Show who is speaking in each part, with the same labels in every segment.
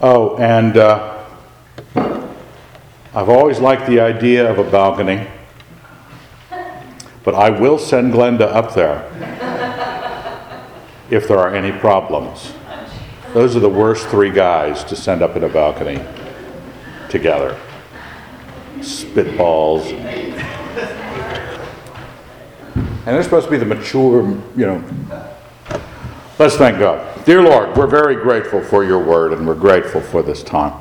Speaker 1: Oh, and uh, I've always liked the idea of a balcony, but I will send Glenda up there if there are any problems. Those are the worst three guys to send up in a balcony together. Spitballs. And they're supposed to be the mature, you know. Let's thank God. Dear Lord, we're very grateful for your word and we're grateful for this time.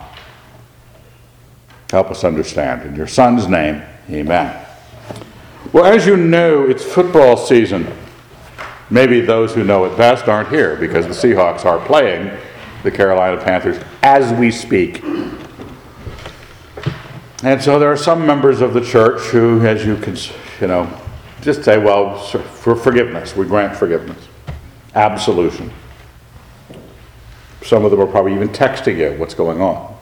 Speaker 1: Help us understand. In your Son's name, amen. Well, as you know, it's football season. Maybe those who know it best aren't here because the Seahawks are playing the Carolina Panthers as we speak. And so there are some members of the church who, as you can, you know, just say, well, for forgiveness, we grant forgiveness, absolution. Some of them are probably even texting you what's going on.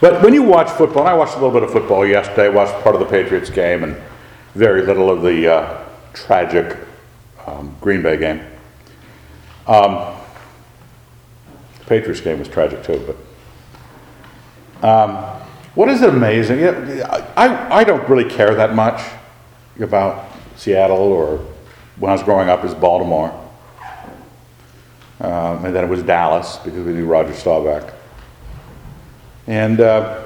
Speaker 1: But when you watch football, I watched a little bit of football yesterday, watched part of the Patriots game and very little of the uh, tragic um, Green Bay game. Um, Patriots game was tragic too, but um, what is amazing? I, I don't really care that much about Seattle or when I was growing up is Baltimore. Um, and then it was Dallas because we knew Roger Staubach. And uh,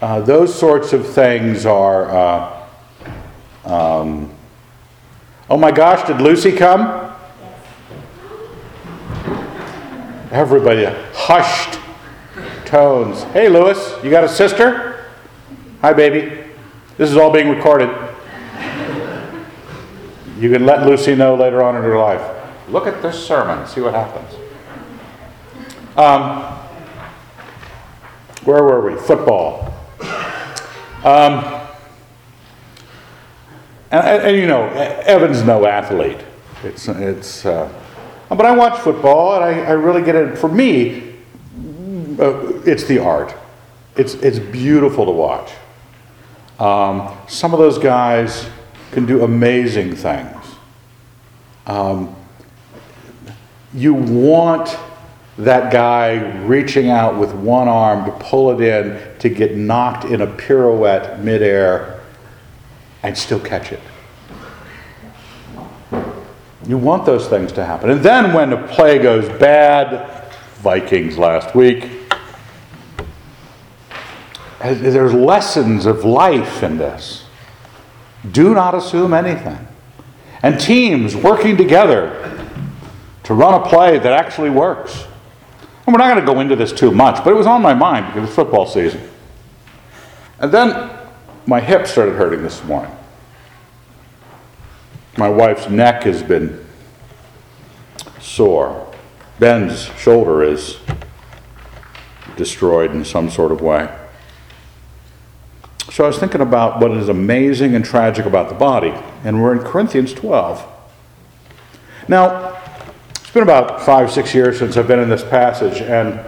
Speaker 1: uh, those sorts of things are. Uh, um, oh my gosh, did Lucy come? Everybody hushed tones. Hey, Lewis, you got a sister? Hi, baby. This is all being recorded. You can let Lucy know later on in her life. Look at this sermon, see what happens. Um, where were we? Football. Um, and, and, you know, Evan's no athlete. It's, it's, uh, but I watch football and I, I really get it. For me, uh, it's the art. It's, it's beautiful to watch. Um, some of those guys can do amazing things. Um, you want that guy reaching out with one arm to pull it in to get knocked in a pirouette midair and still catch it. You want those things to happen. And then when the play goes bad, Vikings last week, there's lessons of life in this. Do not assume anything. And teams working together to run a play that actually works. And we're not going to go into this too much, but it was on my mind because it's football season. And then my hip started hurting this morning. My wife's neck has been sore. Ben's shoulder is destroyed in some sort of way. So I was thinking about what is amazing and tragic about the body, and we're in Corinthians 12. Now, it's been about five, six years since I've been in this passage, and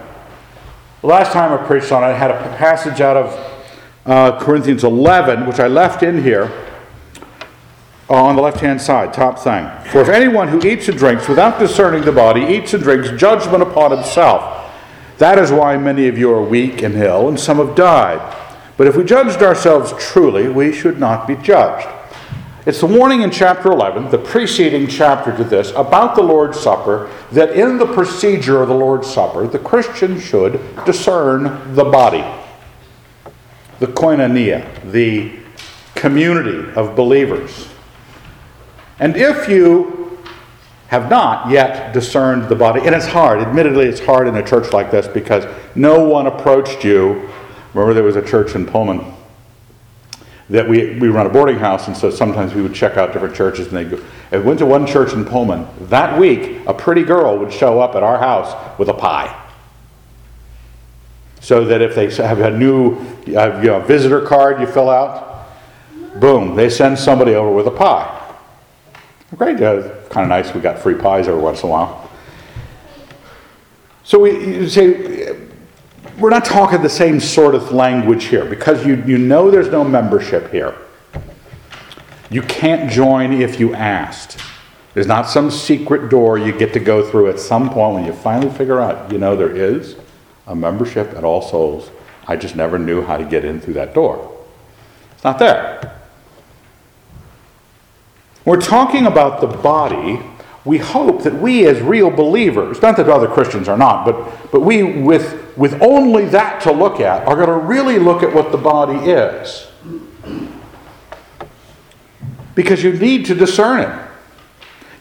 Speaker 1: the last time I preached on it, I had a passage out of uh, Corinthians 11, which I left in here on the left hand side, top thing. For if anyone who eats and drinks without discerning the body eats and drinks judgment upon himself, that is why many of you are weak and ill, and some have died. But if we judged ourselves truly, we should not be judged. It's the warning in chapter 11, the preceding chapter to this, about the Lord's Supper, that in the procedure of the Lord's Supper, the Christian should discern the body, the koinonia, the community of believers and if you have not yet discerned the body, and it's hard, admittedly, it's hard in a church like this because no one approached you. Remember, there was a church in Pullman that we, we run a boarding house, and so sometimes we would check out different churches, and they go. If we went to one church in Pullman, that week, a pretty girl would show up at our house with a pie. So that if they have a new you know, visitor card you fill out, boom, they send somebody over with a pie. Great, uh, kind of nice. We got free pies every once in a while. So we say we're not talking the same sort of language here because you, you know there's no membership here. You can't join if you asked. There's not some secret door you get to go through at some point when you finally figure out, you know, there is a membership at All Souls. I just never knew how to get in through that door. It's not there. We're talking about the body. We hope that we, as real believers, not that other Christians are not, but, but we, with, with only that to look at, are going to really look at what the body is. Because you need to discern it.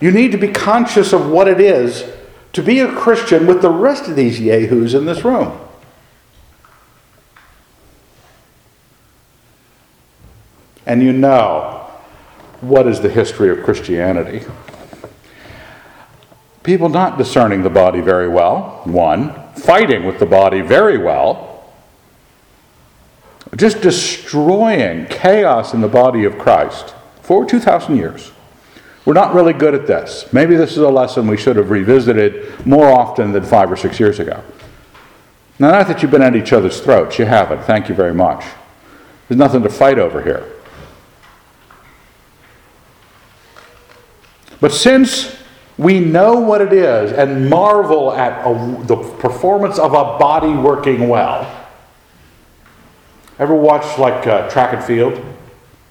Speaker 1: You need to be conscious of what it is to be a Christian with the rest of these yahoos in this room. And you know what is the history of Christianity. People not discerning the body very well, one, fighting with the body very well, just destroying chaos in the body of Christ for 2,000 years. We're not really good at this. Maybe this is a lesson we should have revisited more often than five or six years ago. Now, not that you've been at each other's throats, you haven't. Thank you very much. There's nothing to fight over here. But since we know what it is and marvel at a, the performance of a body working well, ever watch like uh, track and field?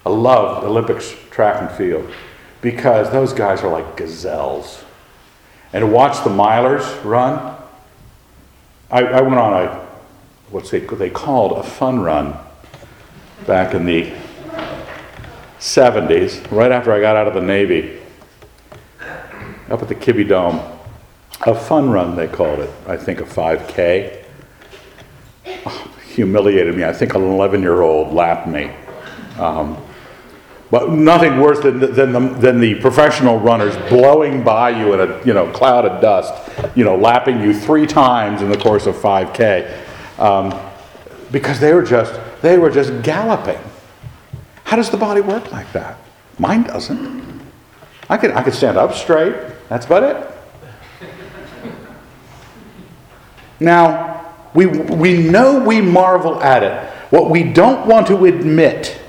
Speaker 1: I love Olympics track and field because those guys are like gazelles. And to watch the milers run, I, I went on a, what's they, they called a fun run back in the 70s, right after I got out of the Navy, up at the Kibbie Dome. A fun run, they called it. I think a 5K. Oh, humiliated me. I think an 11 year old lapped me. Um, but nothing worse than, than, the, than the professional runners blowing by you in a you know, cloud of dust, you know, lapping you three times in the course of 5K. Um, because they were just they were just galloping. How does the body work like that? Mine doesn't. I could I could stand up straight. That's about it. Now, we, we know we marvel at it. What we don't want to admit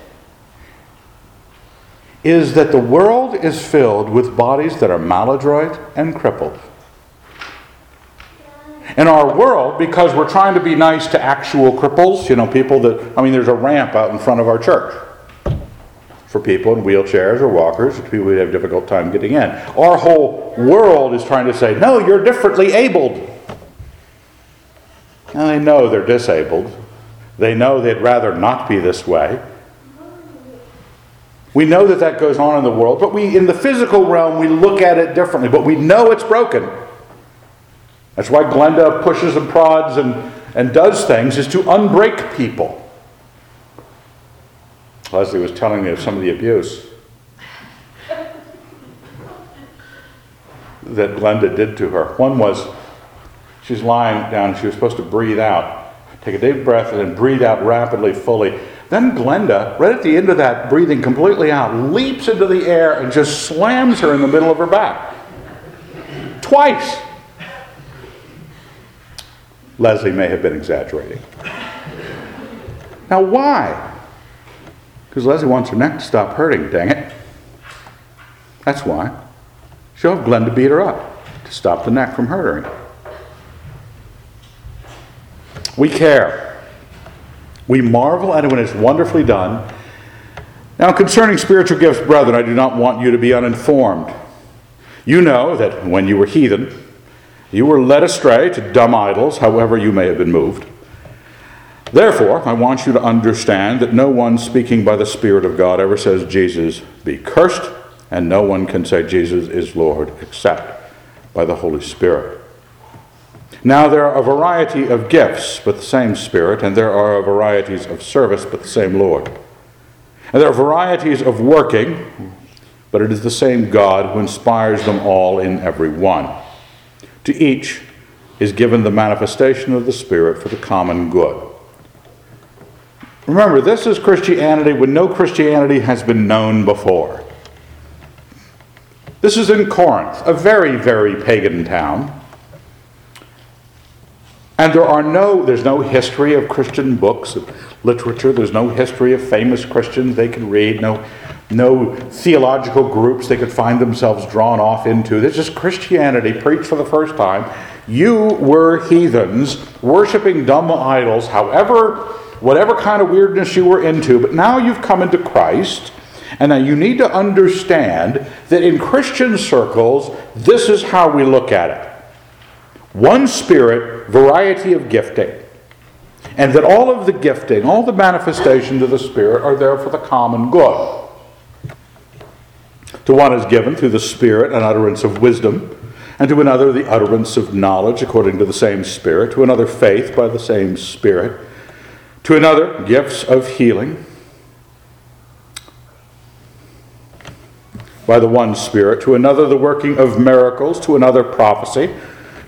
Speaker 1: is that the world is filled with bodies that are maladroit and crippled. In our world, because we're trying to be nice to actual cripples, you know, people that, I mean, there's a ramp out in front of our church for people in wheelchairs or walkers, which people who have a difficult time getting in. Our whole world is trying to say, no, you're differently abled. And they know they're disabled. They know they'd rather not be this way. We know that that goes on in the world, but we, in the physical realm, we look at it differently, but we know it's broken. That's why Glenda pushes and prods and, and does things, is to unbreak people. Leslie was telling me of some of the abuse that Glenda did to her. One was she's lying down, she was supposed to breathe out, take a deep breath, and then breathe out rapidly, fully. Then Glenda, right at the end of that, breathing completely out, leaps into the air and just slams her in the middle of her back. Twice. Leslie may have been exaggerating. Now, why? Because Leslie wants her neck to stop hurting, dang it. That's why. She'll have Glenn to beat her up to stop the neck from hurting. We care. We marvel at it when it's wonderfully done. Now, concerning spiritual gifts, brethren, I do not want you to be uninformed. You know that when you were heathen, you were led astray to dumb idols, however you may have been moved. Therefore, I want you to understand that no one speaking by the Spirit of God ever says, Jesus be cursed, and no one can say Jesus is Lord except by the Holy Spirit. Now there are a variety of gifts, but the same Spirit, and there are varieties of service, but the same Lord. And there are varieties of working, but it is the same God who inspires them all in every one. To each is given the manifestation of the Spirit for the common good. Remember, this is Christianity when no Christianity has been known before. This is in Corinth, a very, very pagan town. And there are no, there's no history of Christian books, of literature, there's no history of famous Christians they can read, no no theological groups they could find themselves drawn off into. This is Christianity preached for the first time. You were heathens, worshiping dumb idols, however, whatever kind of weirdness you were into, but now you've come into Christ. And now you need to understand that in Christian circles, this is how we look at it one Spirit, variety of gifting. And that all of the gifting, all the manifestations of the Spirit are there for the common good. To one is given through the Spirit an utterance of wisdom, and to another the utterance of knowledge according to the same Spirit, to another faith by the same Spirit, to another gifts of healing. By the one Spirit, to another the working of miracles, to another prophecy,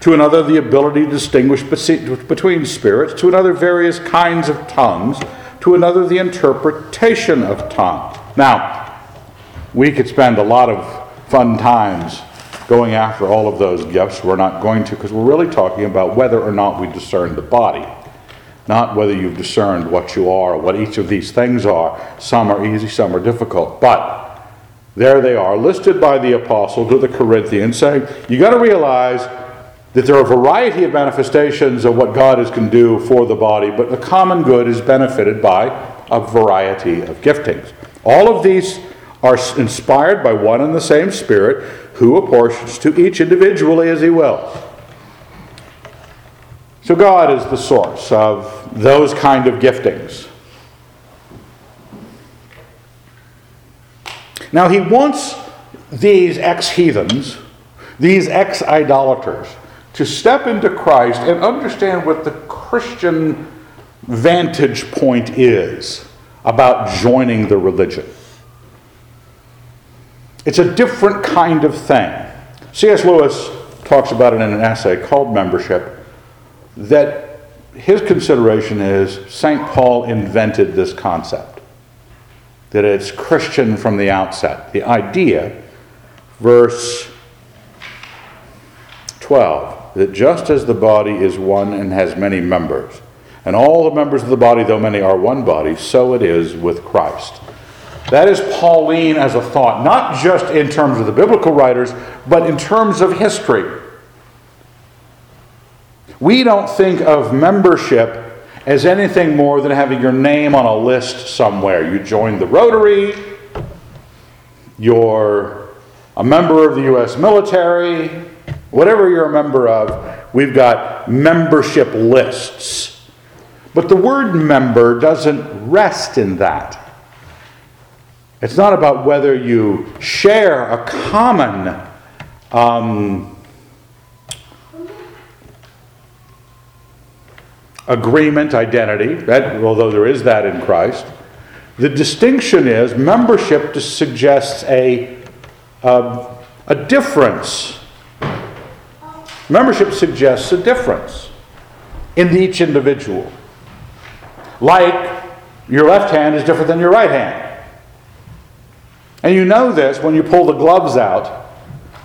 Speaker 1: to another the ability to distinguish between spirits, to another various kinds of tongues, to another the interpretation of tongues. Now, we could spend a lot of fun times going after all of those gifts. We're not going to because we're really talking about whether or not we discern the body, not whether you've discerned what you are, or what each of these things are. Some are easy, some are difficult. But there they are, listed by the apostle to the Corinthians, saying, You got to realize that there are a variety of manifestations of what God is can do for the body, but the common good is benefited by a variety of giftings. All of these are inspired by one and the same Spirit, who apportions to each individually as he wills. So God is the source of those kind of giftings. Now he wants these ex heathens, these ex idolaters, to step into Christ and understand what the Christian vantage point is about joining the religion. It's a different kind of thing. C.S. Lewis talks about it in an essay called Membership that his consideration is St. Paul invented this concept, that it's Christian from the outset. The idea, verse 12, that just as the body is one and has many members, and all the members of the body, though many, are one body, so it is with Christ. That is Pauline as a thought, not just in terms of the biblical writers, but in terms of history. We don't think of membership as anything more than having your name on a list somewhere. You join the Rotary, you're a member of the U.S. military, whatever you're a member of, we've got membership lists. But the word member doesn't rest in that. It's not about whether you share a common um, agreement, identity, that, although there is that in Christ. The distinction is membership suggests a, a, a difference. Membership suggests a difference in each individual. Like your left hand is different than your right hand. And you know this when you pull the gloves out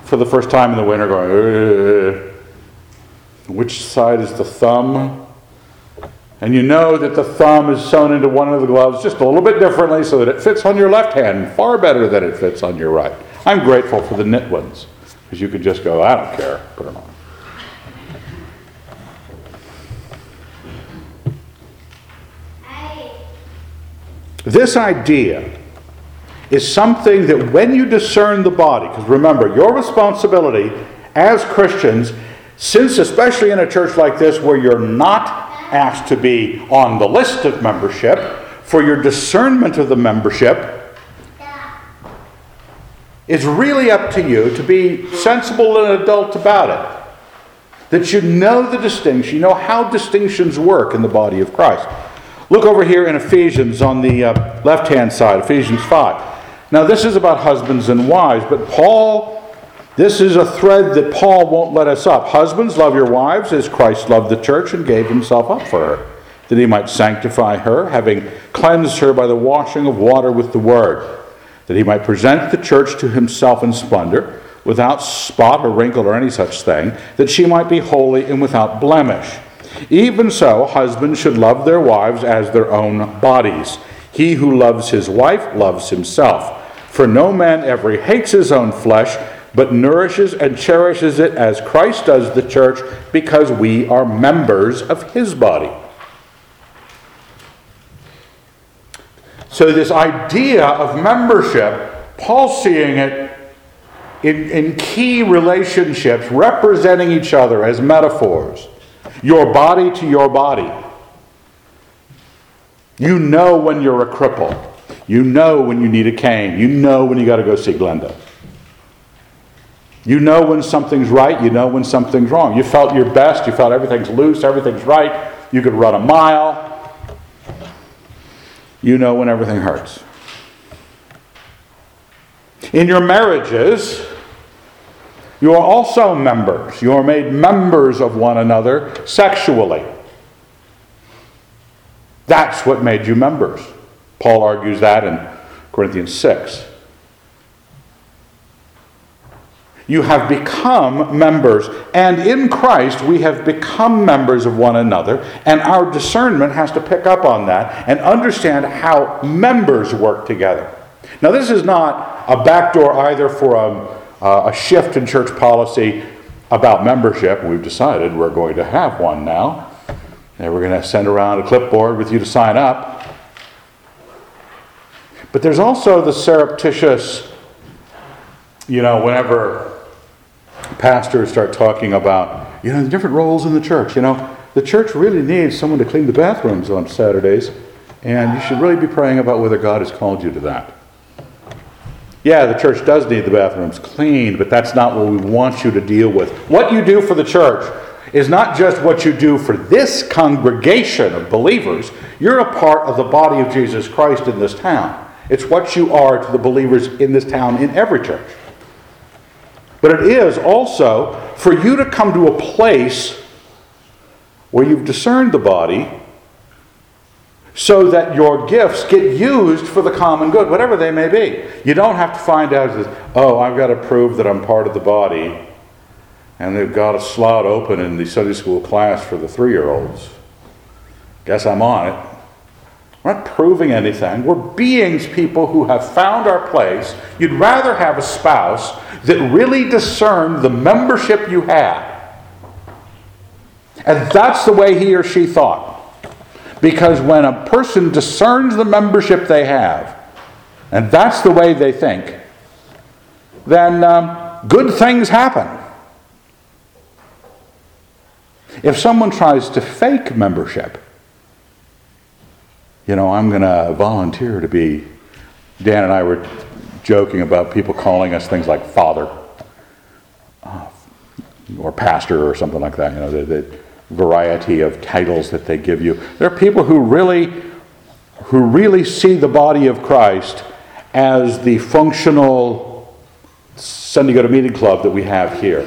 Speaker 1: for the first time in the winter, going, which side is the thumb? And you know that the thumb is sewn into one of the gloves just a little bit differently so that it fits on your left hand far better than it fits on your right. I'm grateful for the knit ones because you could just go, I don't care, put them on. This idea is something that when you discern the body, because remember, your responsibility as Christians, since especially in a church like this where you're not asked to be on the list of membership, for your discernment of the membership, it's really up to you to be sensible and adult about it. That you know the distinction, you know how distinctions work in the body of Christ. Look over here in Ephesians on the uh, left hand side, Ephesians 5. Now, this is about husbands and wives, but Paul, this is a thread that Paul won't let us up. Husbands, love your wives as Christ loved the church and gave himself up for her, that he might sanctify her, having cleansed her by the washing of water with the word, that he might present the church to himself in splendor, without spot or wrinkle or any such thing, that she might be holy and without blemish. Even so, husbands should love their wives as their own bodies. He who loves his wife loves himself. For no man ever hates his own flesh, but nourishes and cherishes it as Christ does the church, because we are members of his body. So, this idea of membership, Paul's seeing it in, in key relationships, representing each other as metaphors. Your body to your body. You know when you're a cripple. You know when you need a cane. You know when you got to go see Glenda. You know when something's right. You know when something's wrong. You felt your best. You felt everything's loose. Everything's right. You could run a mile. You know when everything hurts. In your marriages, you are also members. You are made members of one another sexually. That's what made you members. Paul argues that in Corinthians 6. You have become members, and in Christ we have become members of one another, and our discernment has to pick up on that and understand how members work together. Now, this is not a backdoor either for a, a shift in church policy about membership. We've decided we're going to have one now, and we're going to send around a clipboard with you to sign up. But there's also the surreptitious, you know, whenever pastors start talking about, you know, the different roles in the church, you know, the church really needs someone to clean the bathrooms on Saturdays, and you should really be praying about whether God has called you to that. Yeah, the church does need the bathrooms cleaned, but that's not what we want you to deal with. What you do for the church is not just what you do for this congregation of believers, you're a part of the body of Jesus Christ in this town. It's what you are to the believers in this town in every church. But it is also for you to come to a place where you've discerned the body so that your gifts get used for the common good, whatever they may be. You don't have to find out oh, I've got to prove that I'm part of the body, and they've got a slot open in the Sunday school class for the three year olds. Guess I'm on it. We're not proving anything. We're beings, people who have found our place. You'd rather have a spouse that really discern the membership you had. And that's the way he or she thought. Because when a person discerns the membership they have, and that's the way they think, then um, good things happen. If someone tries to fake membership, you know, I'm going to volunteer to be. Dan and I were joking about people calling us things like father uh, or pastor or something like that, you know, the, the variety of titles that they give you. There are people who really, who really see the body of Christ as the functional Sunday go to meeting club that we have here.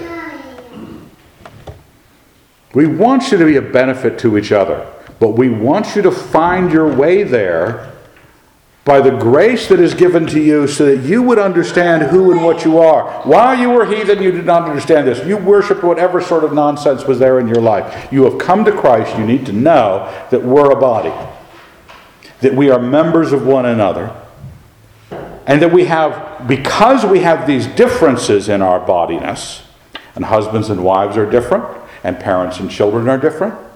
Speaker 1: We want you to be a benefit to each other. But we want you to find your way there by the grace that is given to you so that you would understand who and what you are. While you were heathen, you did not understand this. You worshiped whatever sort of nonsense was there in your life. You have come to Christ. You need to know that we're a body, that we are members of one another, and that we have, because we have these differences in our bodiness, and husbands and wives are different, and parents and children are different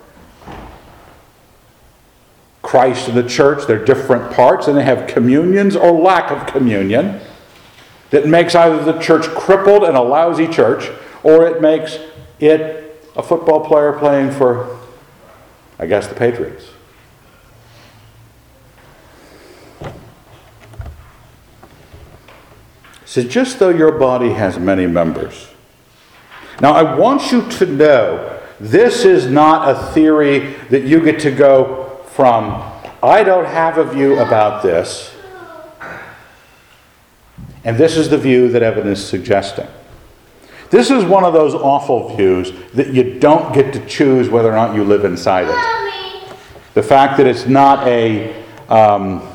Speaker 1: Christ and the church, they're different parts, and they have communions or lack of communion that makes either the church crippled and a lousy church, or it makes it a football player playing for, I guess, the Patriots. So, just though your body has many members. Now, I want you to know this is not a theory that you get to go, from, I don't have a view about this, and this is the view that evidence is suggesting. This is one of those awful views that you don't get to choose whether or not you live inside it. The fact that it's not a um,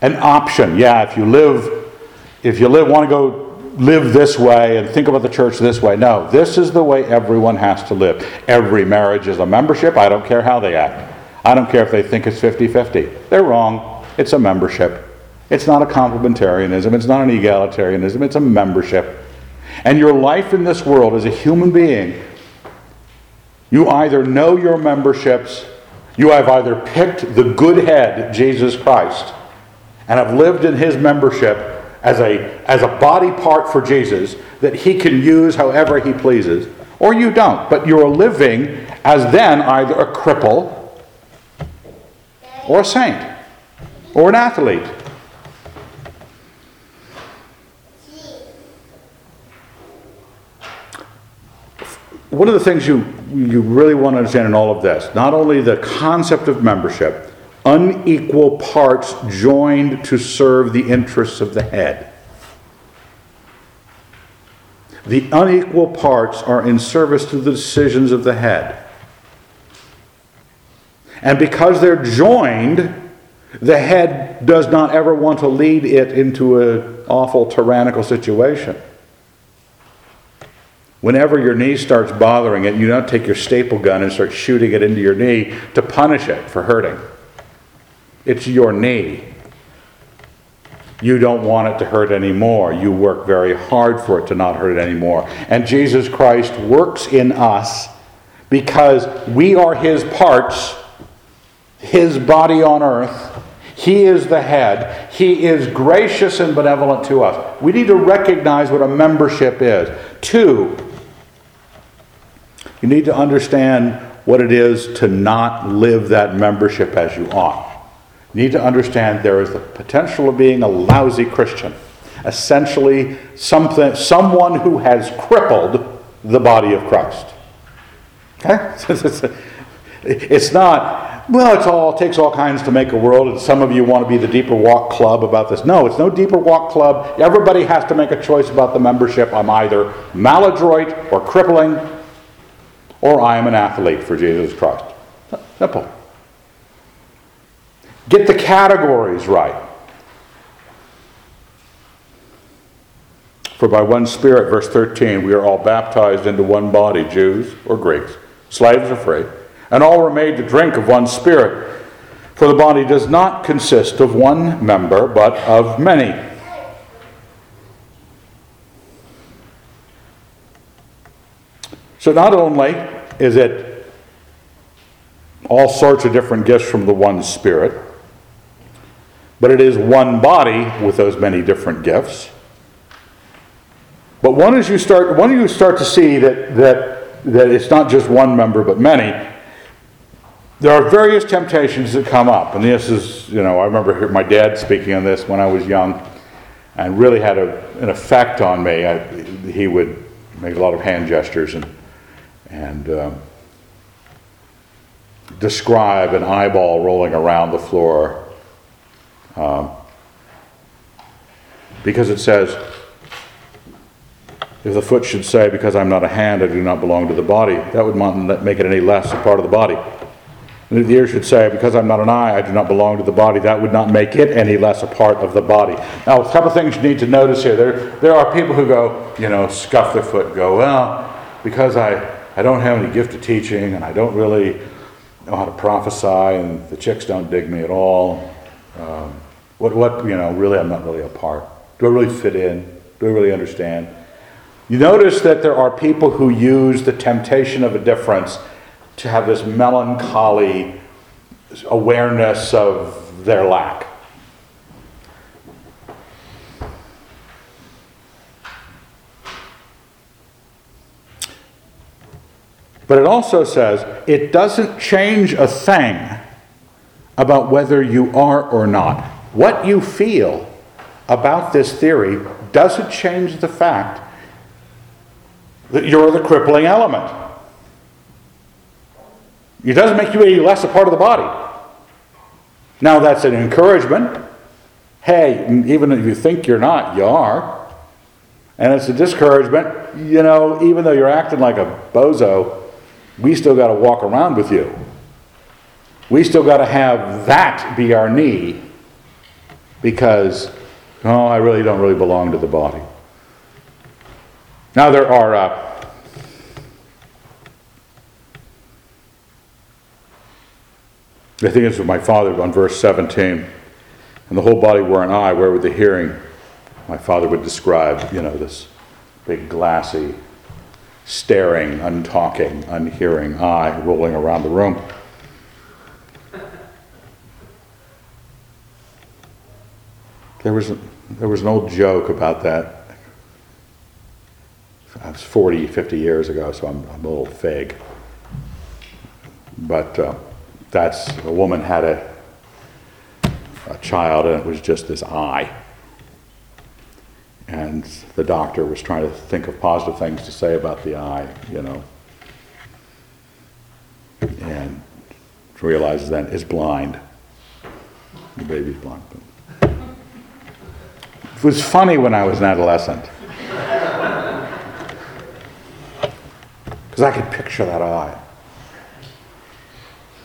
Speaker 1: an option. Yeah, if you live, if you live, want to go live this way and think about the church this way. No, this is the way everyone has to live. Every marriage is a membership. I don't care how they act. I don't care if they think it's 50 50. They're wrong. It's a membership. It's not a complementarianism, it's not an egalitarianism, it's a membership. And your life in this world as a human being, you either know your memberships, you have either picked the good head, Jesus Christ, and have lived in his membership as a, as a body part for Jesus that he can use however he pleases, or you don't. But you're living as then either a cripple or a saint or an athlete. One of the things you, you really want to understand in all of this, not only the concept of membership, unequal parts joined to serve the interests of the head. The unequal parts are in service to the decisions of the head. And because they're joined, the head does not ever want to lead it into an awful tyrannical situation. Whenever your knee starts bothering it, you don't take your staple gun and start shooting it into your knee to punish it for hurting. It's your knee. You don't want it to hurt anymore. You work very hard for it to not hurt anymore. And Jesus Christ works in us because we are his parts, his body on earth. He is the head. He is gracious and benevolent to us. We need to recognize what a membership is. Two, you need to understand what it is to not live that membership as you ought You need to understand there is the potential of being a lousy Christian. Essentially, something, someone who has crippled the body of Christ. Okay? It's not, well, it's all, it takes all kinds to make a world, and some of you want to be the Deeper Walk Club about this. No, it's no Deeper Walk Club. Everybody has to make a choice about the membership. I'm either maladroit or crippling, or I am an athlete for Jesus Christ. Simple. Get the categories right. For by one Spirit, verse 13, we are all baptized into one body, Jews or Greeks, slaves or free, and all were made to drink of one Spirit. For the body does not consist of one member, but of many. So not only is it all sorts of different gifts from the one Spirit, but it is one body with those many different gifts. But one as you start, one you start to see that, that, that it's not just one member but many, there are various temptations that come up. And this is, you know, I remember my dad speaking on this when I was young and really had a, an effect on me. I, he would make a lot of hand gestures and, and um, describe an eyeball rolling around the floor um, because it says, if the foot should say, Because I'm not a hand, I do not belong to the body, that would not make it any less a part of the body. And the ear should say, Because I'm not an eye, I do not belong to the body, that would not make it any less a part of the body. Now, a couple things you need to notice here. There, there are people who go, you know, scuff their foot go, Well, because I, I don't have any gift of teaching and I don't really know how to prophesy and the chicks don't dig me at all. Um, what, what, you know, really, I'm not really a part. Do I really fit in? Do I really understand? You notice that there are people who use the temptation of a difference to have this melancholy awareness of their lack. But it also says it doesn't change a thing about whether you are or not. What you feel about this theory doesn't change the fact that you're the crippling element. It doesn't make you any less a part of the body. Now, that's an encouragement. Hey, even if you think you're not, you are. And it's a discouragement. You know, even though you're acting like a bozo, we still got to walk around with you. We still got to have that be our knee because, oh, I really don't really belong to the body. Now, there are. Uh, I think it's with my father on verse 17. and the whole body were an eye, where would the hearing? My father would describe, you know, this big glassy, staring, untalking, unhearing eye rolling around the room. There was, there was an old joke about that. It was 40, 50 years ago, so I'm, I'm a little vague. But uh, that's, a woman had a, a child and it was just this eye. And the doctor was trying to think of positive things to say about the eye, you know. And realizes then it's blind. The baby's blind. It was funny when I was an adolescent. Because I could picture that eye.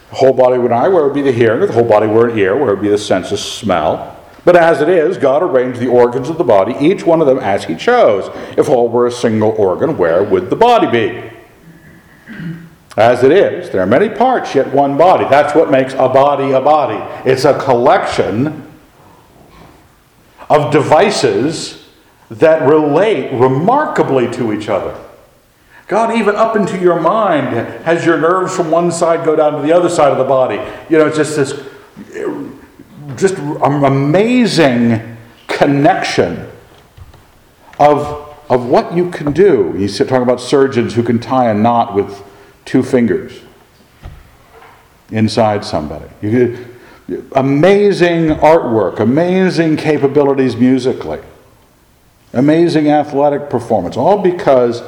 Speaker 1: The whole body would eye, where would be the hearing, If the whole body were an ear, where would be the sense of smell. But as it is, God arranged the organs of the body, each one of them as He chose. If all were a single organ, where would the body be? As it is, there are many parts, yet one body. That's what makes a body a body. It's a collection of devices that relate remarkably to each other. God, even up into your mind, has your nerves from one side go down to the other side of the body. You know, it's just this just amazing connection of, of what you can do. He's talking about surgeons who can tie a knot with two fingers inside somebody. You, amazing artwork, amazing capabilities musically, amazing athletic performance, all because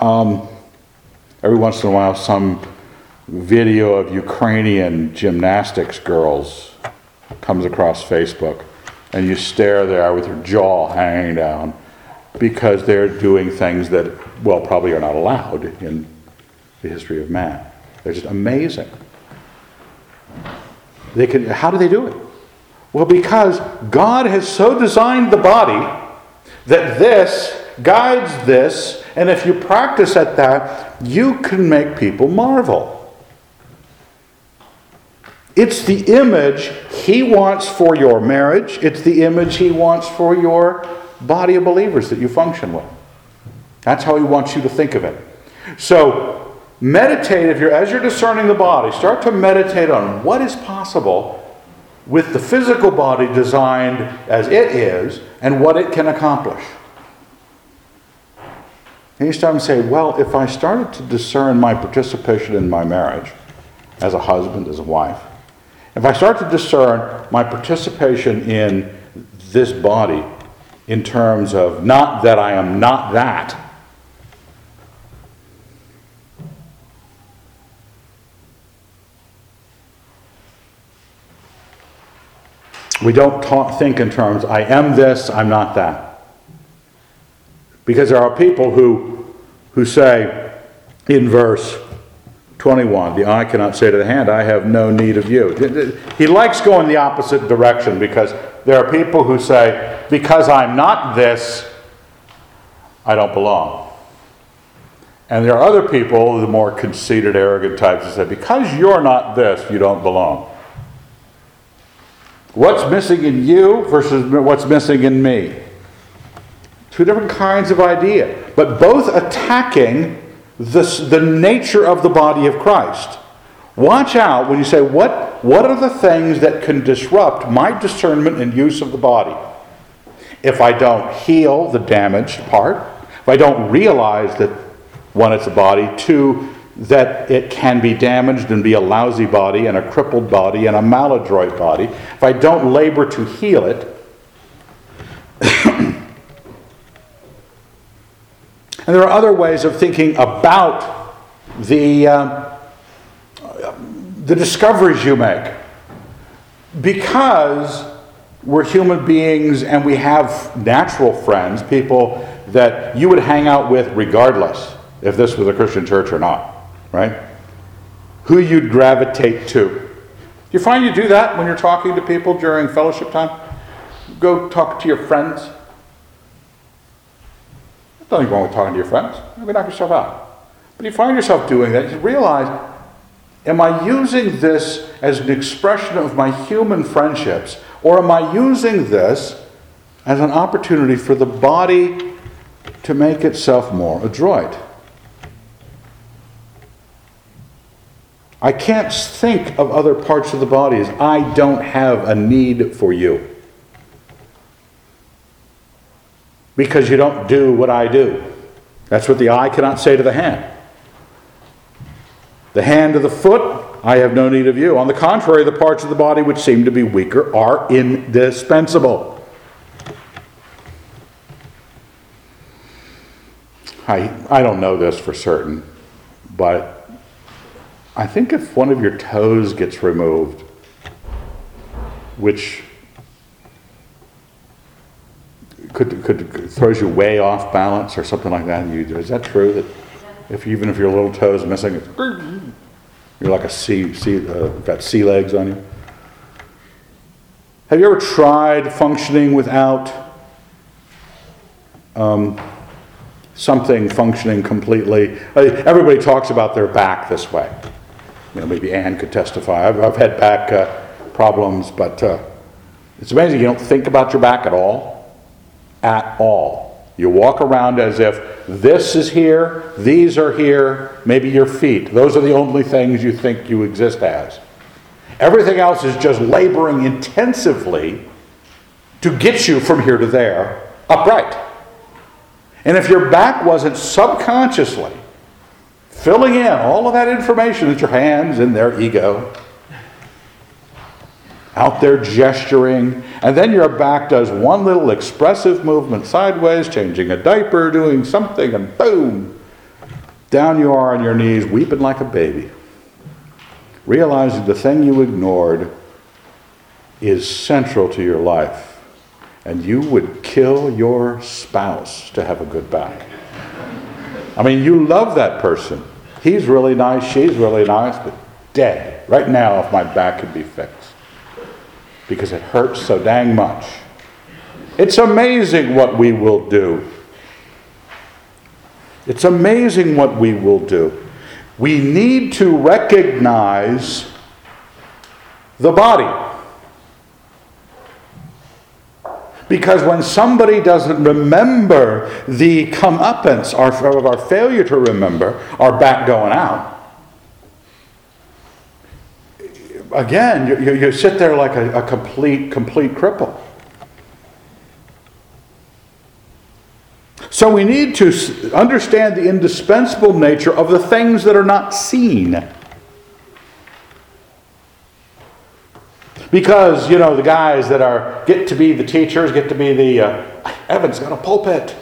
Speaker 1: um, every once in a while some video of Ukrainian gymnastics girls comes across Facebook, and you stare there with your jaw hanging down because they're doing things that, well, probably are not allowed in the history of man. They're just amazing. They can, how do they do it? Well, because God has so designed the body that this guides this, and if you practice at that, you can make people marvel. It's the image He wants for your marriage, it's the image He wants for your body of believers that you function with. That's how He wants you to think of it. So, meditate if you're as you're discerning the body, start to meditate on what is possible with the physical body designed as it is and what it can accomplish. And you start to say, well, if I started to discern my participation in my marriage as a husband, as a wife, if I start to discern my participation in this body in terms of not that I am not that, we don't talk, think in terms, I am this, I'm not that. Because there are people who, who say in verse 21. The eye cannot say to the hand, I have no need of you. He likes going the opposite direction because there are people who say, because I'm not this, I don't belong. And there are other people, the more conceited, arrogant types, that say, because you're not this, you don't belong. What's missing in you versus what's missing in me? Two different kinds of idea, but both attacking the, the nature of the body of Christ. Watch out when you say, what, what are the things that can disrupt my discernment and use of the body? If I don't heal the damaged part, if I don't realize that, one, it's a body, two, that it can be damaged and be a lousy body and a crippled body and a maladroit body, if I don't labor to heal it, And there are other ways of thinking about the, uh, the discoveries you make. Because we're human beings and we have natural friends, people that you would hang out with regardless if this was a Christian church or not, right? Who you'd gravitate to. You find you do that when you're talking to people during fellowship time? Go talk to your friends Nothing wrong with talking to your friends. You Maybe knock yourself out. But you find yourself doing that, you realize, am I using this as an expression of my human friendships, Or am I using this as an opportunity for the body to make itself more adroit? I can't think of other parts of the body as I don't have a need for you. Because you don't do what I do. That's what the eye cannot say to the hand. The hand to the foot, I have no need of you. On the contrary, the parts of the body which seem to be weaker are indispensable. I, I don't know this for certain, but I think if one of your toes gets removed, which could, could throws you way off balance or something like that, you, is that true? That if even if your little toe is missing, you're like a sea, sea uh, got sea legs on you. Have you ever tried functioning without um, something functioning completely? Everybody talks about their back this way you know, maybe Anne could testify. I've, I've had back uh, problems, but uh, it's amazing you don't think about your back at all. At all. You walk around as if this is here, these are here, maybe your feet. Those are the only things you think you exist as. Everything else is just laboring intensively to get you from here to there upright. And if your back wasn't subconsciously filling in all of that information that your hands and their ego out there gesturing, and then your back does one little expressive movement sideways, changing a diaper, doing something, and boom, down you are on your knees, weeping like a baby, realizing the thing you ignored is central to your life, and you would kill your spouse to have a good back. I mean, you love that person. He's really nice, she's really nice, but dead. Right now, if my back could be fixed. Because it hurts so dang much. It's amazing what we will do. It's amazing what we will do. We need to recognize the body. Because when somebody doesn't remember the comeuppance, our, our failure to remember, our back going out, again, you, you, sit there like a, a complete, complete cripple. So we need to understand the indispensable nature of the things that are not seen. Because, you know, the guys that are get to be the teachers, get to be the uh, Evan's got a pulpit.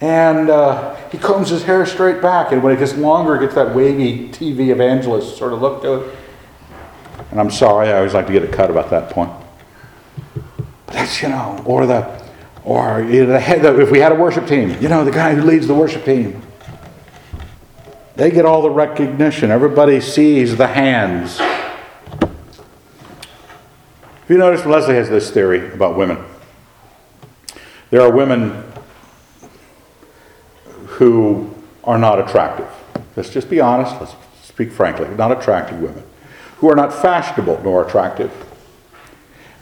Speaker 1: And uh, he combs his hair straight back, and when it gets longer, it gets that wavy TV evangelist sort of look to it. And I'm sorry, I always like to get a cut about that point. But that's, you know, or the, or you know, the head, if we had a worship team, you know, the guy who leads the worship team. They get all the recognition. Everybody sees the hands Have you notice, Leslie has this theory about women. There are women who are not attractive. Let's just be honest, let's speak frankly. Not attractive women. Who are not fashionable nor attractive.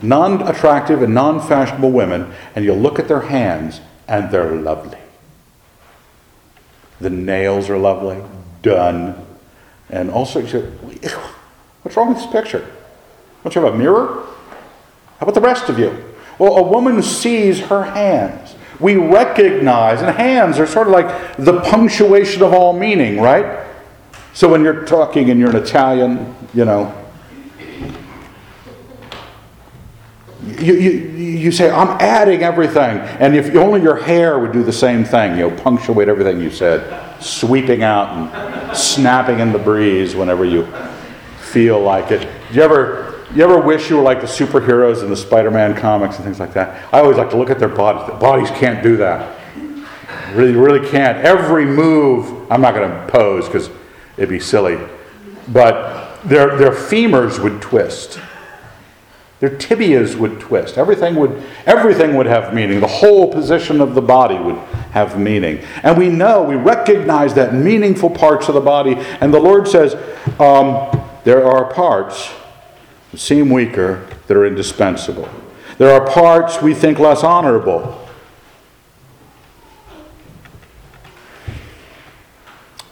Speaker 1: Non attractive and non fashionable women, and you'll look at their hands and they're lovely. The nails are lovely, done. And also, you say, what's wrong with this picture? Don't you have a mirror? How about the rest of you? Well, a woman sees her hands. We recognize, and hands are sort of like the punctuation of all meaning, right? So when you're talking and you're an Italian, you know, you, you, you say, I'm adding everything. And if only your hair would do the same thing, you know, punctuate everything you said, sweeping out and snapping in the breeze whenever you feel like it. Do you ever you ever wish you were like the superheroes in the Spider-Man comics and things like that? I always like to look at their bodies. The bodies can't do that. Really, really can't. Every move, I'm not going to pose because it'd be silly, but their, their femurs would twist. Their tibias would twist. Everything would, everything would have meaning. The whole position of the body would have meaning. And we know, we recognize that meaningful parts of the body. And the Lord says, um, there are parts that seem weaker that are indispensable. There are parts we think less honorable.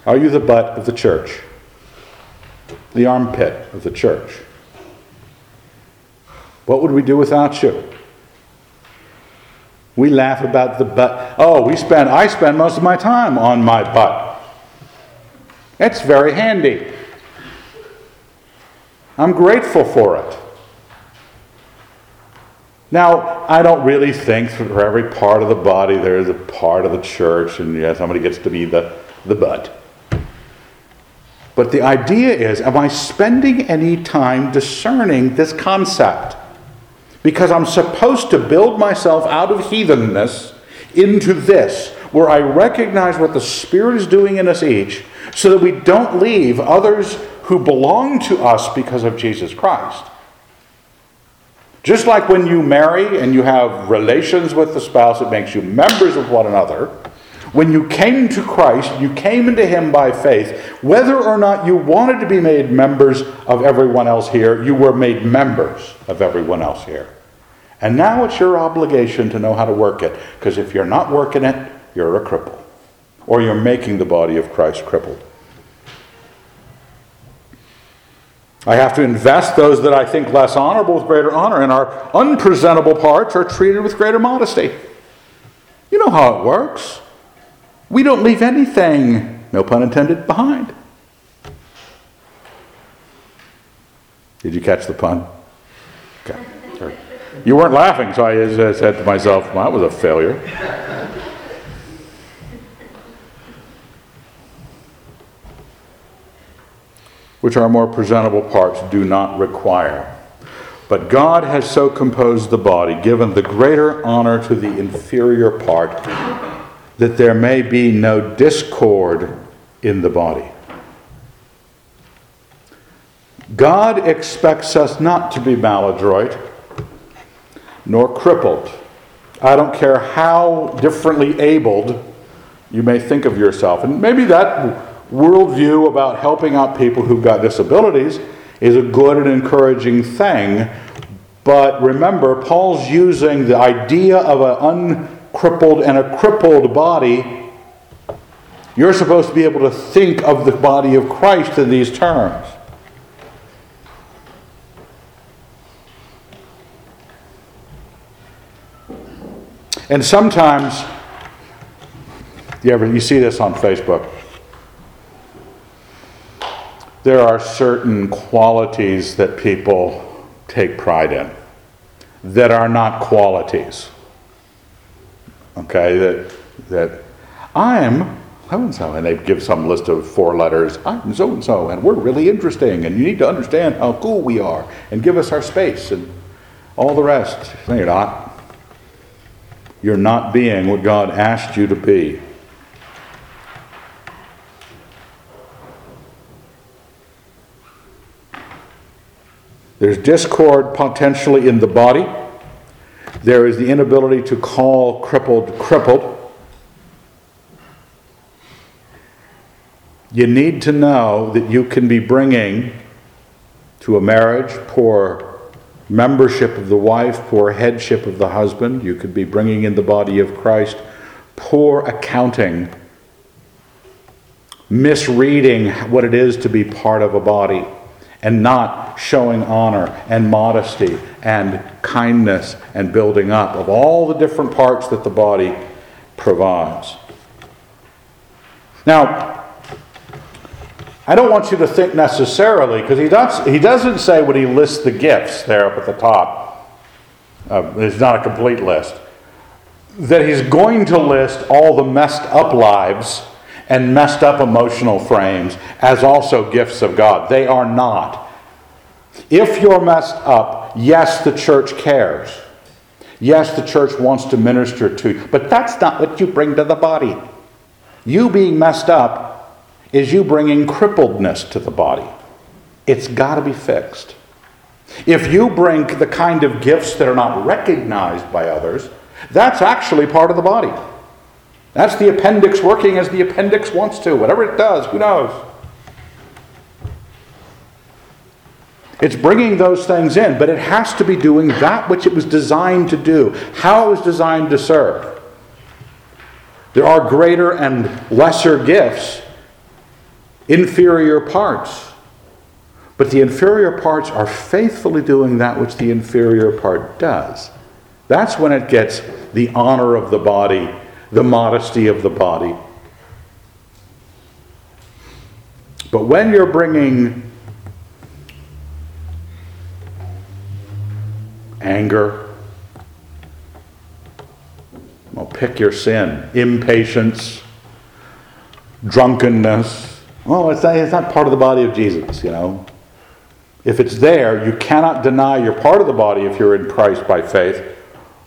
Speaker 1: Are you the butt of the church? The armpit of the church? What would we do without you? We laugh about the butt. Oh, we spend I spend most of my time on my butt. It's very handy. I'm grateful for it. Now, I don't really think for every part of the body there's a part of the church, and yeah, somebody gets to be the, the butt. But the idea is am I spending any time discerning this concept? Because I'm supposed to build myself out of heathenness into this, where I recognize what the Spirit is doing in us each, so that we don't leave others who belong to us because of Jesus Christ. Just like when you marry and you have relations with the spouse, it makes you members of one another. When you came to Christ, you came into Him by faith. Whether or not you wanted to be made members of everyone else here, you were made members of everyone else here. And now it's your obligation to know how to work it, because if you're not working it, you're a cripple, or you're making the body of Christ crippled. I have to invest those that I think less honorable with greater honor, and our unpresentable parts are treated with greater modesty. You know how it works. We don't leave anything, no pun intended, behind. Did you catch the pun? Okay. Sorry. You weren't laughing, so I uh, said to myself, well, that was a failure. which our more presentable parts do not require. But God has so composed the body, given the greater honor to the inferior part, that there may be no discord in the body. God expects us not to be maladroit nor crippled. I don't care how differently abled you may think of yourself. And maybe that worldview about helping out people who've got disabilities is a good and encouraging thing. But remember, Paul's using the idea of an uncrippled and a crippled body. You're supposed to be able to think of the body of Christ in these terms. And sometimes, you ever you see this on Facebook. There are certain qualities that people take pride in that are not qualities. Okay, that that I'm so and so, and they give some list of four letters. I'm so and so, and we're really interesting, and you need to understand how cool we are, and give us our space, and all the rest. No, you're not. You're not being what God asked you to be. There's discord potentially in the body. There is the inability to call crippled crippled. You need to know that you can be bringing to a marriage poor membership of the wife, poor headship of the husband. You could be bringing in the body of Christ poor accounting, misreading what it is to be part of a body, and not showing honor and modesty and kindness and building up of all the different parts that the body provides. Now, I don't want you to think necessarily, because he, does, he doesn't say when he lists the gifts there up at the top, uh, it's not a complete list, that he's going to list all the messed up lives and messed up emotional frames as also gifts of God. They are not. If you're messed up, yes, the church cares. Yes, the church wants to minister to you, but that's not what you bring to the body. You being messed up is you bringing crippledness to the body. It's got to be fixed. If you bring the kind of gifts that are not recognized by others, that's actually part of the body. That's the appendix working as the appendix wants to. Whatever it does, who knows? It's bringing those things in, but it has to be doing that which it was designed to do, how it was designed to serve. There are greater and lesser gifts, inferior parts. But the inferior parts are faithfully doing that which the inferior part does. That's when it gets the honor of the body, the modesty of the body. But when you're bringing anger, well, pick your sin, impatience, drunkenness. Well, it's not, it's not part of the body of Jesus, you know. If it's there, you cannot deny you're part of the body if you're in Christ by faith,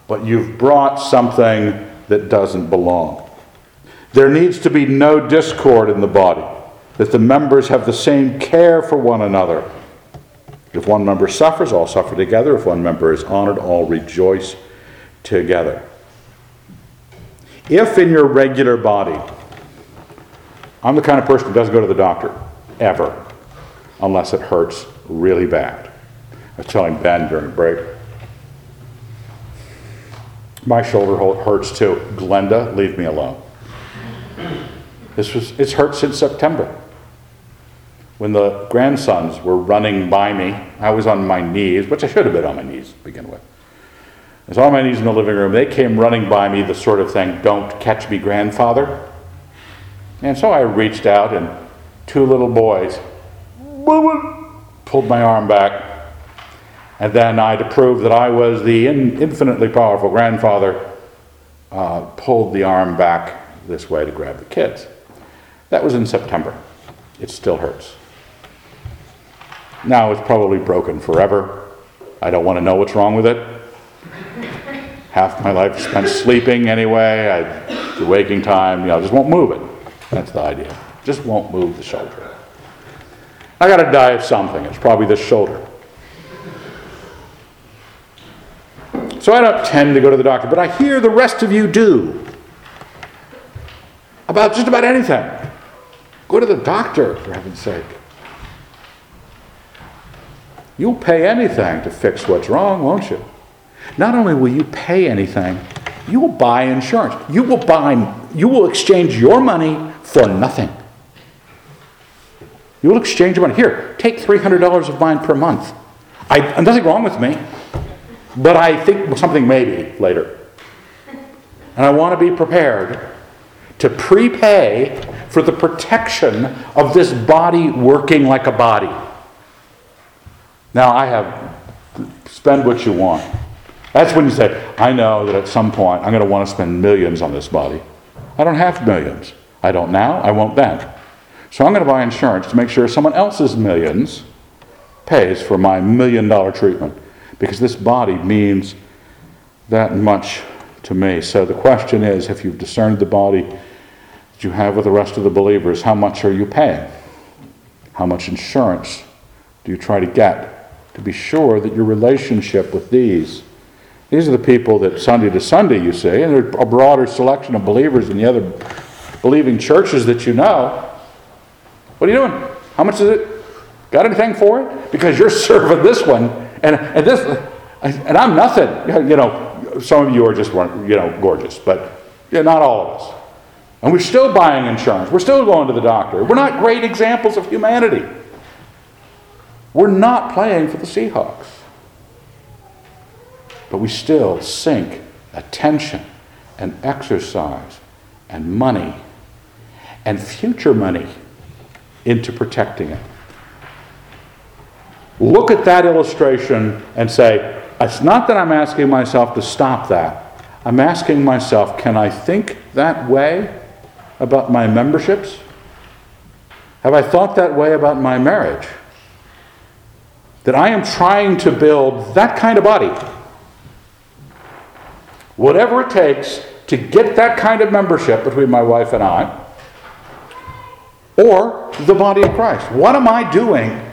Speaker 1: but you've brought something that doesn't belong. There needs to be no discord in the body, that the members have the same care for one another. If one member suffers, all suffer together. If one member is honored, all rejoice together. If in your regular body, I'm the kind of person who doesn't go to the doctor, ever, unless it hurts really bad. I was telling Ben during break, my shoulder hurts too. Glenda, leave me alone. This was, it's hurt since September. When the grandsons were running by me, I was on my knees, which I should have been on my knees to begin with. I was on my knees in the living room. They came running by me, the sort of thing, don't catch me, grandfather. And so I reached out, and two little boys pulled my arm back. And then I, to prove that I was the in, infinitely powerful grandfather, uh, pulled the arm back this way to grab the kids. That was in September. It still hurts. Now it's probably broken forever. I don't want to know what's wrong with it. Half my life spent sleeping anyway. I, the waking time, you know, I just won't move it. That's the idea. Just won't move the shoulder. I got to die of something. It's probably this shoulder. So I don't tend to go to the doctor, but I hear the rest of you do. About just about anything. Go to the doctor, for heaven's sake. You'll pay anything to fix what's wrong, won't you? Not only will you pay anything, you will buy insurance. You will buy you will exchange your money for nothing. You will exchange your money. Here, take $300 of mine per month. I, nothing wrong with me, but I think something maybe later. And I want to be prepared to prepay for the protection of this body working like a body. Now, I have, spend what you want. That's when you say, I know that at some point I'm going to want to spend millions on this body. I don't have millions. I don't now, I won't then. So I'm going to buy insurance to make sure someone else's millions pays for my million dollar treatment because this body means that much to me. So the question is if you've discerned the body that you have with the rest of the believers, how much are you paying? How much insurance do you try to get to be sure that your relationship with these these are the people that Sunday to Sunday you see, and there's a broader selection of believers in the other believing churches that you know. What are you doing? How much is it? Got anything for it? Because you're serving this one, and, and this, and I'm nothing. You know, some of you are just you know gorgeous, but yeah, not all of us. And we're still buying insurance. We're still going to the doctor. We're not great examples of humanity. We're not playing for the Seahawks. But we still sink attention and exercise and money and future money into protecting it. Look at that illustration and say, it's not that I'm asking myself to stop that. I'm asking myself, can I think that way about my memberships? Have I thought that way about my marriage? That I am trying to build that kind of body. Whatever it takes to get that kind of membership between my wife and I, or the body of Christ. What am I doing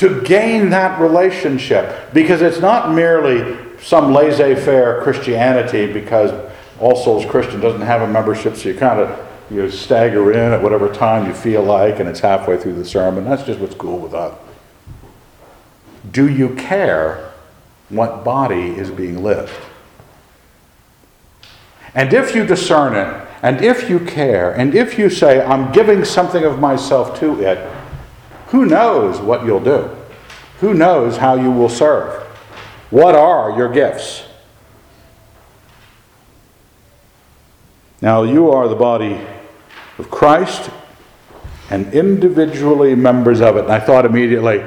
Speaker 1: to gain that relationship? Because it's not merely some laissez faire Christianity because All Souls Christian doesn't have a membership, so you kind of you stagger in at whatever time you feel like, and it's halfway through the sermon. That's just what's cool with us. Do you care what body is being lived? And if you discern it, and if you care, and if you say, I'm giving something of myself to it, who knows what you'll do? Who knows how you will serve? What are your gifts? Now, you are the body of Christ and individually members of it. And I thought immediately,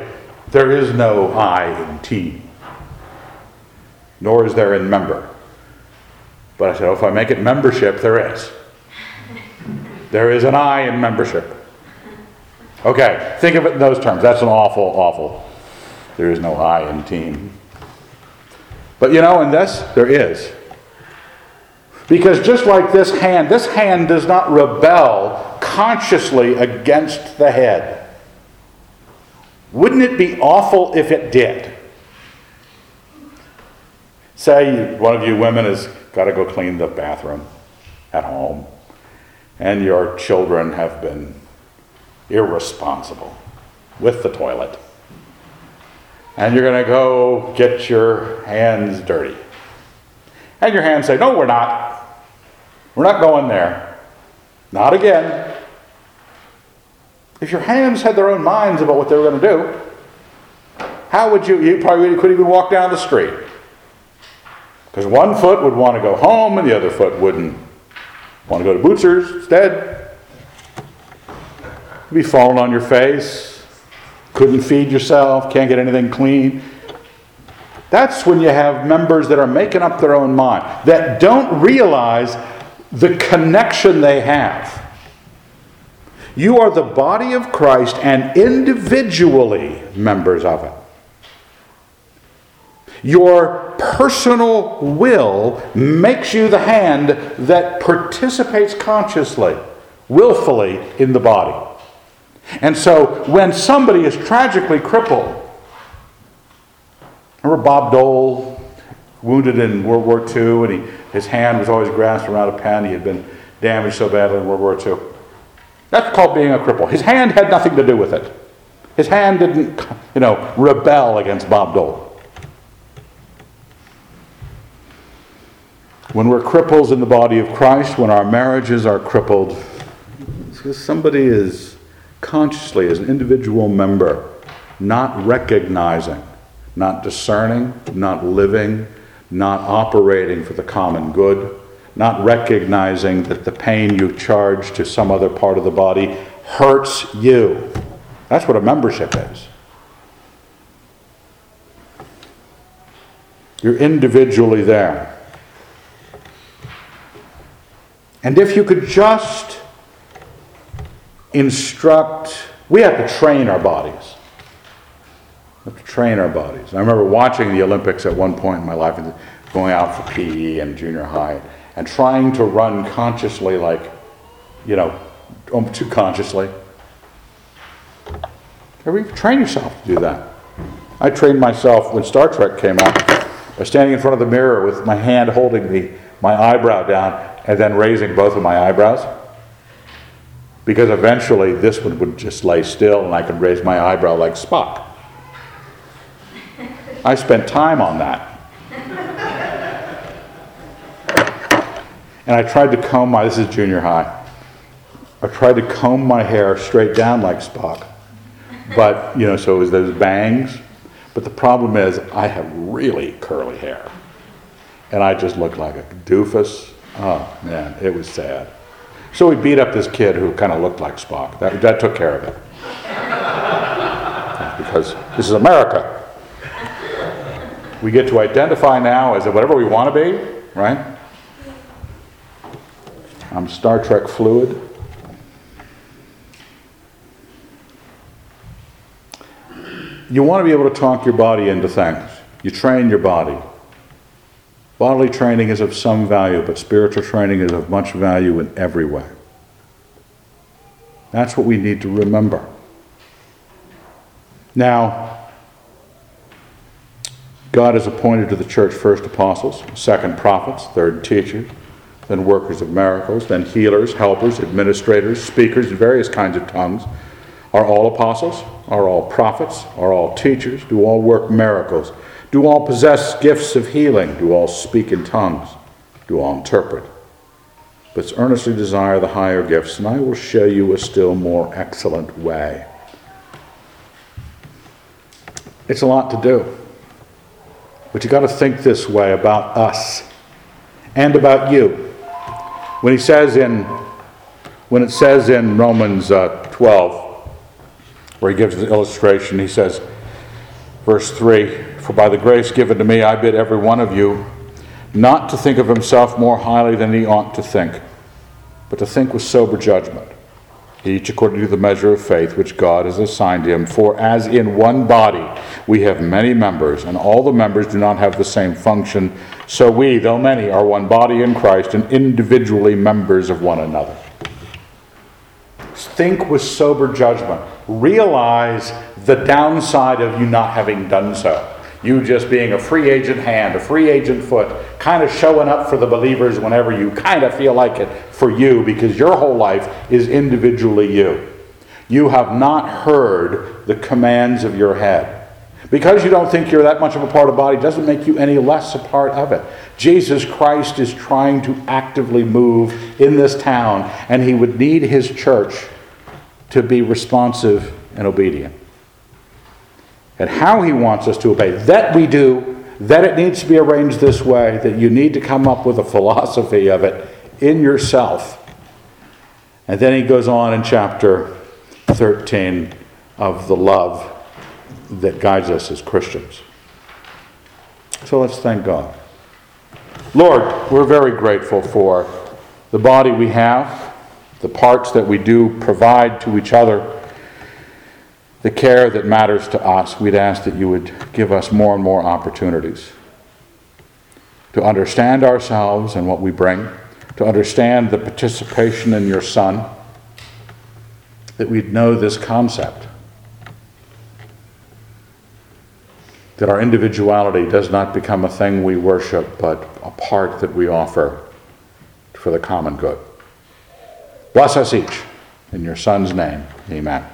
Speaker 1: there is no I in team, nor is there in member. But I said, oh, if I make it membership, there is. There is an I in membership. Okay, think of it in those terms. That's an awful, awful. There is no I in team. But you know, in this, there is. Because just like this hand, this hand does not rebel consciously against the head. Wouldn't it be awful if it did? Say one of you women has got to go clean the bathroom at home, and your children have been irresponsible with the toilet. And you're going to go get your hands dirty. And your hands say, No, we're not. We're not going there. Not again. If your hands had their own minds about what they were going to do, how would you? You probably couldn't even walk down the street. Because one foot would want to go home and the other foot wouldn't want to go to Bootsers instead. You'd be falling on your face, couldn't feed yourself, can't get anything clean. That's when you have members that are making up their own mind, that don't realize the connection they have. You are the body of Christ and individually members of it. Your personal will makes you the hand that participates consciously, willfully in the body. And so when somebody is tragically crippled, remember Bob Dole, wounded in World War II, and he, his hand was always grasped around a pen. He had been damaged so badly in World War II. That's called being a cripple. His hand had nothing to do with it. His hand didn't, you know, rebel against Bob Dole. When we're cripples in the body of Christ, when our marriages are crippled, because somebody is consciously, as an individual member, not recognizing, not discerning, not living, not operating for the common good, not recognizing that the pain you charge to some other part of the body hurts you. That's what a membership is. You're individually there. And if you could just instruct, we have to train our bodies. We have to train our bodies. I remember watching the Olympics at one point in my life, and going out for PE and junior high, and trying to run consciously, like, you know, um, too consciously. You train yourself to do that. I trained myself when Star Trek came out by standing in front of the mirror with my hand holding the, my eyebrow down and then raising both of my eyebrows. Because eventually this one would just lay still and I could raise my eyebrow like Spock. I spent time on that. And I tried to comb my, this is junior high. I tried to comb my hair straight down like Spock. But, you know, so it was those bangs. But the problem is, I have really curly hair. And I just looked like a doofus. Oh, man, it was sad. So we beat up this kid who kind of looked like Spock. That, that took care of it. because this is America. We get to identify now as whatever we want to be, right? I'm Star Trek fluid. You want to be able to talk your body into things. You train your body. Bodily training is of some value, but spiritual training is of much value in every way. That's what we need to remember. Now, God has appointed to the church first apostles, second prophets, third teachers, then workers of miracles, then healers, helpers, administrators, speakers in various kinds of tongues. Are all apostles? Are all prophets? Are all teachers? Do all work miracles? Do all possess gifts of healing? Do all speak in tongues? Do all interpret? But earnestly desire the higher gifts, and I will show you a still more excellent way. It's a lot to do. But you got to think this way about us and about you. When he says in when it says in Romans uh, 12, where he gives the illustration, he says, verse 3 For by the grace given to me, I bid every one of you not to think of himself more highly than he ought to think, but to think with sober judgment each according to the measure of faith which God has assigned him. For as in one body we have many members, and all the members do not have the same function, so we, though many, are one body in Christ and individually members of one another. Think with sober judgment. Realize the downside of you not having done so. You just being a free agent hand, a free agent foot, kind of showing up for the believers whenever you kind of feel like it for you because your whole life is individually you. You have not heard the commands of your head. Because you don't think you're that much of a part of the body doesn't make you any less a part of it. Jesus Christ is trying to actively move in this town, and he would need his church to be responsive and obedient and how He wants us to obey. That we do, that it needs to be arranged this way, that you need to come up with a philosophy of it in yourself. And then He goes on in chapter 13 of the love that guides us as Christians. So let's thank God. Lord, we're very grateful for the body we have, the parts that we do provide to each other the care that matters to us, we'd ask that you would give us more and more opportunities to understand ourselves and what we bring, to understand the participation in your Son, that we'd know this concept. That our individuality does not become a thing we worship, but a part that we offer for the common good. Bless us each. In your Son's name, amen.